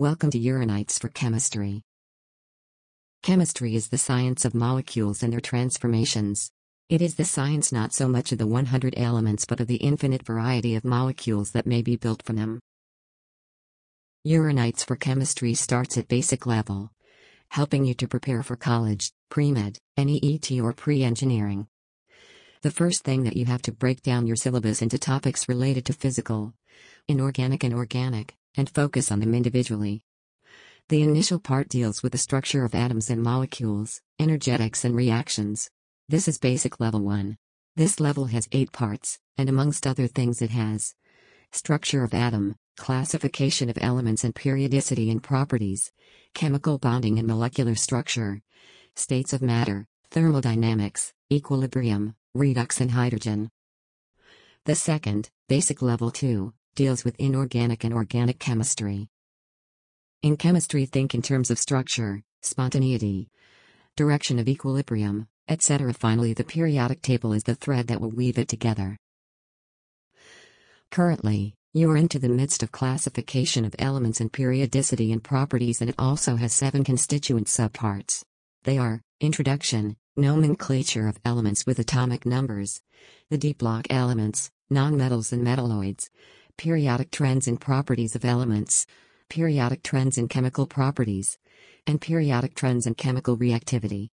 Welcome to Uranites for Chemistry. Chemistry is the science of molecules and their transformations. It is the science not so much of the 100 elements but of the infinite variety of molecules that may be built from them. Uranites for Chemistry starts at basic level, helping you to prepare for college, pre-med, NEET or pre-engineering. The first thing that you have to break down your syllabus into topics related to physical, inorganic and organic, and focus on them individually. The initial part deals with the structure of atoms and molecules, energetics and reactions. This is basic level 1. This level has 8 parts, and amongst other things it has structure of atom, classification of elements and periodicity and properties, chemical bonding and molecular structure, states of matter, thermodynamics, equilibrium, redox and hydrogen. The second, basic level 2, deals with inorganic and organic chemistry. In chemistry, think in terms of structure, spontaneity, direction of equilibrium, etc. Finally, the periodic table is the thread that will weave it together. Currently, you are into the midst of classification of elements and periodicity and properties, and it also has seven constituent subparts. They are Introduction, Nomenclature of elements with atomic numbers, the D block elements, nonmetals and metalloids, periodic trends in properties of elements, periodic trends in chemical properties, and periodic trends in chemical reactivity.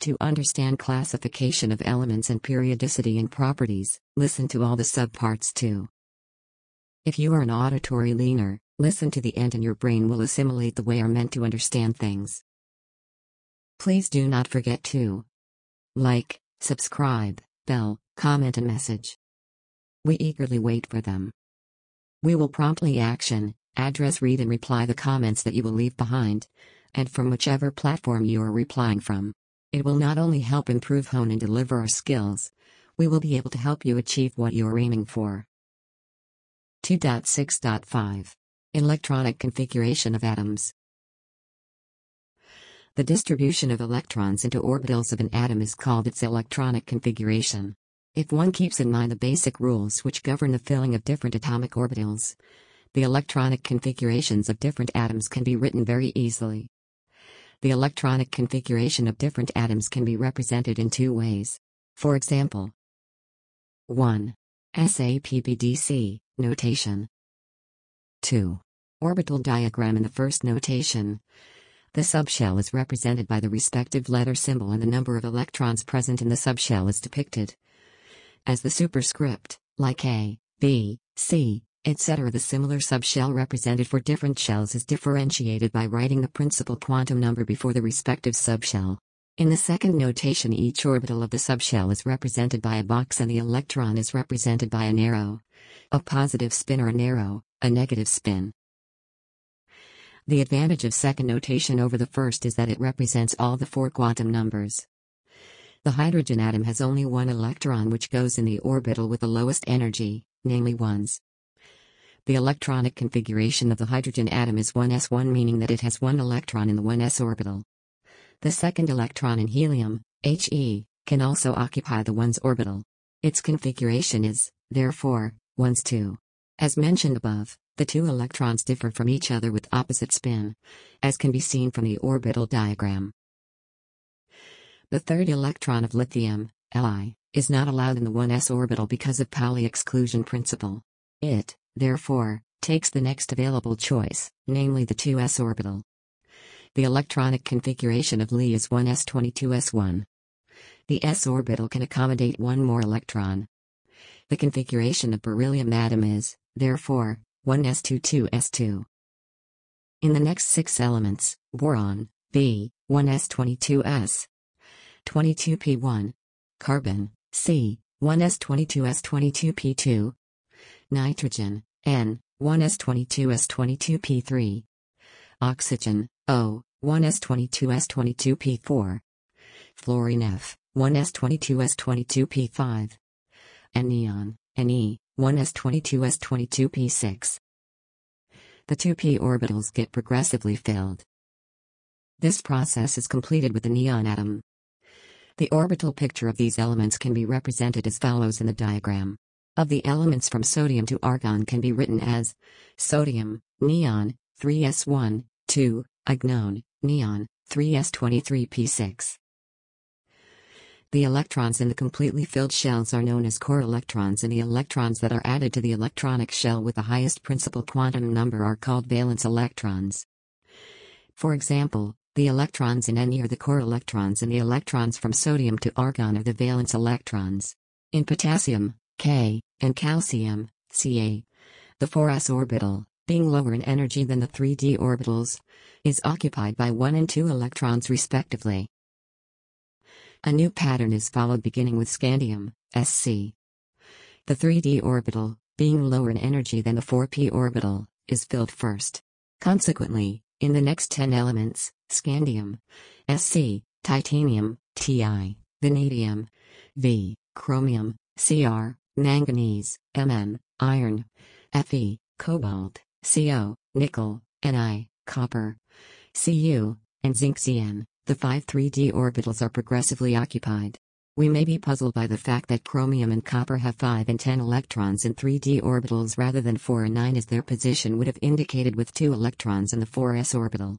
To understand classification of elements and periodicity in properties, listen to all the subparts too. If you are an auditory learner, listen to the end and your brain will assimilate the way are meant to understand things. Please do not forget to like, subscribe, bell, comment and message. We eagerly wait for them. We will promptly action, address read and reply the comments that you will leave behind, and from whichever platform you are replying from. It will not only help improve hone and deliver our skills, we will be able to help you achieve what you are aiming for. 2.6.5 Electronic configuration of atoms. The distribution of electrons into orbitals of an atom is called its electronic configuration. If one keeps in mind the basic rules which govern the filling of different atomic orbitals, the electronic configurations of different atoms can be written very easily. The electronic configuration of different atoms can be represented in two ways. For example, 1. SAPBDC, notation. 2. Orbital diagram in the first notation. The subshell is represented by the respective letter symbol and the number of electrons present in the subshell is depicted as the superscript, like A, B, C, etc. The similar subshell represented for different shells is differentiated by writing the principal quantum number before the respective subshell. In the second notation each orbital of the subshell is represented by a box and the electron is represented by an arrow. A positive spin or an arrow, a negative spin. The advantage of second notation over the first is that it represents all the four quantum numbers. The hydrogen atom has only one electron which goes in the orbital with the lowest energy, namely 1s. The electronic configuration of the hydrogen atom is 1s1 meaning that it has one electron in the 1s orbital. The second electron in helium, He, can also occupy the 1s orbital. Its configuration is, therefore, 1s 2. As mentioned above, the two electrons differ from each other with opposite spin, as can be seen from the orbital diagram. The third electron of lithium, Li, is not allowed in the 1s orbital because of Pauli exclusion principle. It, therefore, takes the next available choice, namely the 2s orbital. The electronic configuration of Li is 1s22s1. The s orbital can accommodate one more electron. The configuration of beryllium atom is, therefore, 1s22s2. In the next six elements, boron, B, 1s22s, 22P1. Carbon, C, 1s22s22P2. Nitrogen, N, 1s22s22P3. Oxygen, O, 1s22s22P4. Fluorine F, 1s22s22P5. And neon, Ne, 1s22s22P6. The 2p orbitals get progressively filled. This process is completed with the neon atom. The orbital picture of these elements can be represented as follows in the diagram. Of the elements from sodium to argon can be written as sodium, neon, 3s1, 2, unknown, neon, 3s23p6. The electrons in the completely filled shells are known as core electrons and the electrons that are added to the electronic shell with the highest principal quantum number are called valence electrons. For example, the electrons in Ne are the core electrons and the electrons from sodium to argon are the valence electrons. In potassium, K, and calcium, Ca, the 4s orbital, being lower in energy than the 3d orbitals, is occupied by 1 and 2 electrons respectively. A new pattern is followed beginning with scandium, Sc. The 3d orbital, being lower in energy than the 4p orbital, is filled first. Consequently, in the next 10 elements, scandium, Sc, titanium, Ti, vanadium, V, chromium, Cr, manganese, Mn, iron, Fe, cobalt, Co, nickel, Ni, copper, Cu, and zinc Zn. The five 3D orbitals are progressively occupied. We may be puzzled by the fact that chromium and copper have 5 and 10 electrons in 3D orbitals rather than 4 and 9 as their position would have indicated with 2 electrons in the 4s orbital.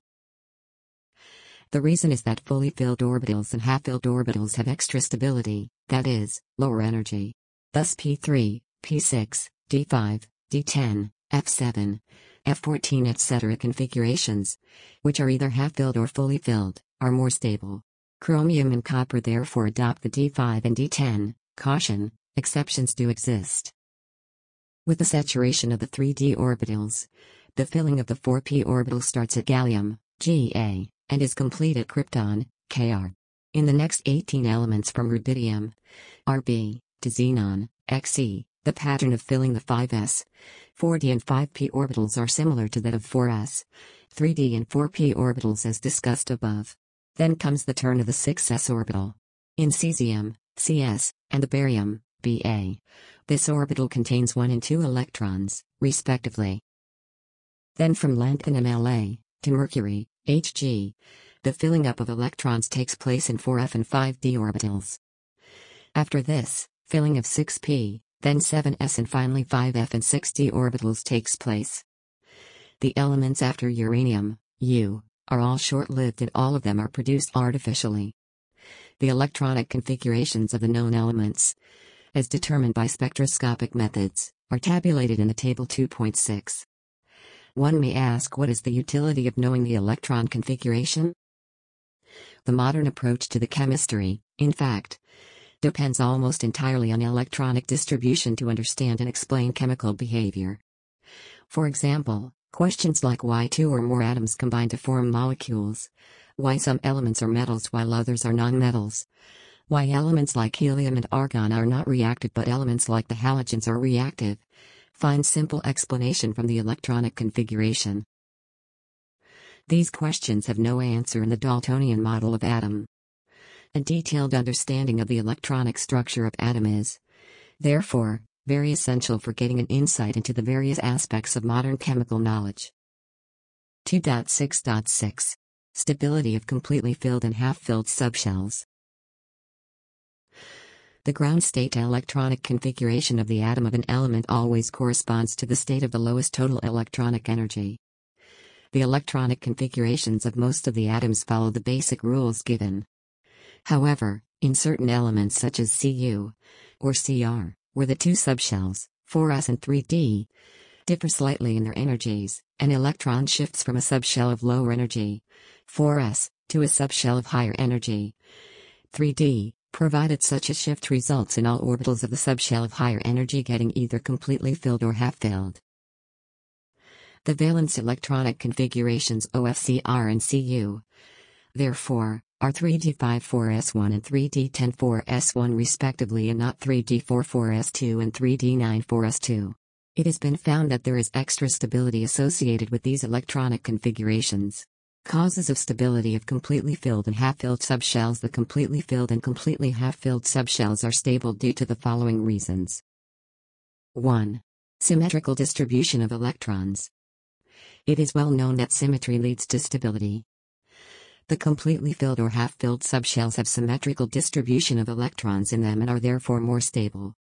The reason is that fully filled orbitals and half-filled orbitals have extra stability, that is, lower energy. Thus P3, P6, D5, D10, F7, F14 etc. configurations, which are either half-filled or fully filled, are more stable. Chromium and copper therefore adopt the D5 and D10. Caution, exceptions do exist. With the saturation of the 3d orbitals, the filling of the 4p orbital starts at gallium, Ga, and is complete at krypton, Kr. In the next 18 elements from rubidium, Rb, to xenon, Xe, the pattern of filling the 5s, 4d and 5p orbitals are similar to that of 4s, 3d and 4p orbitals as discussed above. Then comes the turn of the 6s orbital. In cesium, Cs, and the barium, Ba. This orbital contains 1 and 2 electrons, respectively. Then from lanthanum La, to mercury, Hg, the filling up of electrons takes place in 4f and 5d orbitals. After this, filling of 6p, then 7s and finally 5f and 6d orbitals takes place. The elements after uranium, U, are all short-lived and all of them are produced artificially. The electronic configurations of the known elements, as determined by spectroscopic methods, are tabulated in the table 2.6. One may ask what is the utility of knowing the electron configuration? The modern approach to the chemistry, in fact, depends almost entirely on electronic distribution to understand and explain chemical behavior. For example, Questions like why two or more atoms combine to form molecules, why some elements are metals while others are nonmetals, why elements like helium and argon are not reactive but elements like the halogens are reactive, find simple explanation from the electronic configuration. These questions have no answer in the Daltonian model of atom. A detailed understanding of the electronic structure of atom is, therefore, very essential for getting an insight into the various aspects of modern chemical knowledge. 2.6.6 Stability of completely filled and half-filled subshells. The ground state electronic configuration of the atom of an element always corresponds to the state of the lowest total electronic energy. The electronic configurations of most of the atoms follow the basic rules given. However, in certain elements such as Cu or Cr, where the two subshells, 4s and 3d, differ slightly in their energies, an electron shifts from a subshell of lower energy, 4s, to a subshell of higher energy, 3d, provided such a shift results in all orbitals of the subshell of higher energy getting either completely filled or half filled. The valence electronic configurations OFCR and CU, therefore, are 3D54S1 and 3D104S1 respectively and not 3D44S2 and 3D94S2. It has been found that there is extra stability associated with these electronic configurations. Causes of stability of completely filled and half-filled subshells The completely filled and completely half-filled subshells are stable due to the following reasons. 1. Symmetrical distribution of electrons. It is well known that symmetry leads to stability. The completely filled or half-filled subshells have symmetrical distribution of electrons in them and are therefore more stable.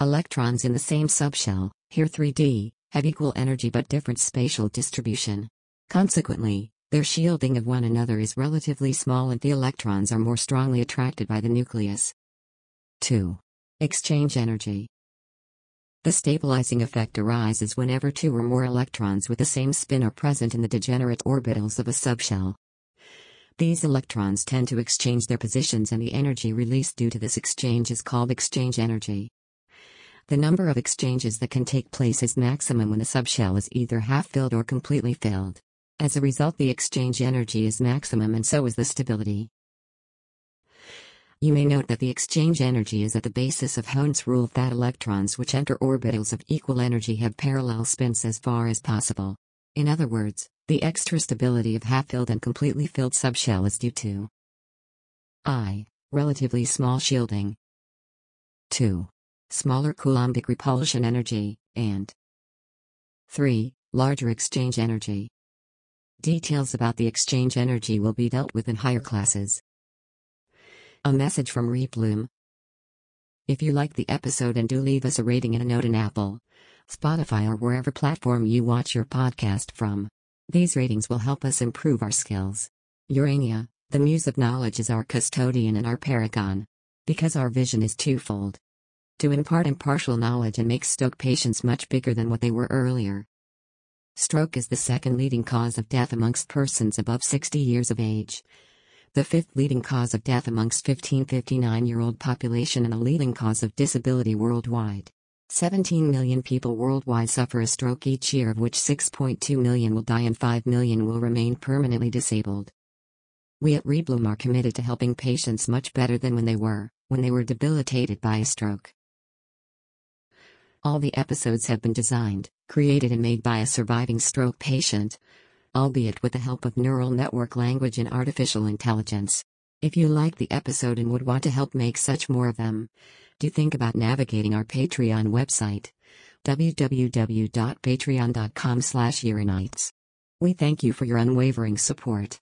Electrons in the same subshell, here 3d, have equal energy but different spatial distribution. Consequently, their shielding of one another is relatively small and the electrons are more strongly attracted by the nucleus. 2. Exchange energy. The stabilizing effect arises whenever two or more electrons with the same spin are present in the degenerate orbitals of a subshell. These electrons tend to exchange their positions and the energy released due to this exchange is called exchange energy. The number of exchanges that can take place is maximum when the subshell is either half filled or completely filled. As a result the exchange energy is maximum and so is the stability. You may note that the exchange energy is at the basis of Hund's rule that electrons which enter orbitals of equal energy have parallel spins as far as possible. In other words, the extra stability of half-filled and completely filled subshell is due to I. Relatively small shielding 2. Smaller Coulombic repulsion energy, and 3. Larger exchange energy. Details about the exchange energy will be dealt with in higher classes. A message from Replume. If you like the episode and do leave us a rating and a note in Apple, Spotify or wherever platform you watch your podcast from. These ratings will help us improve our skills. Urania, the muse of knowledge is our custodian and our paragon. Because our vision is twofold. To impart impartial knowledge and make stroke patients much bigger than what they were earlier. Stroke is the second leading cause of death amongst persons above 60 years of age the fifth leading cause of death amongst 15 59 year old population and a leading cause of disability worldwide. 17 million people worldwide suffer a stroke each year, of which 6.2 million will die and 5 million will remain permanently disabled. We at Replume are committed to helping patients much better than when they were, when they were debilitated by a stroke. All the episodes have been designed, created, and made by a surviving stroke patient, albeit with the help of neural network language and artificial intelligence. If you like the episode and would want to help make such more of them, do think about navigating our Patreon website www.patreon.com slash We thank you for your unwavering support.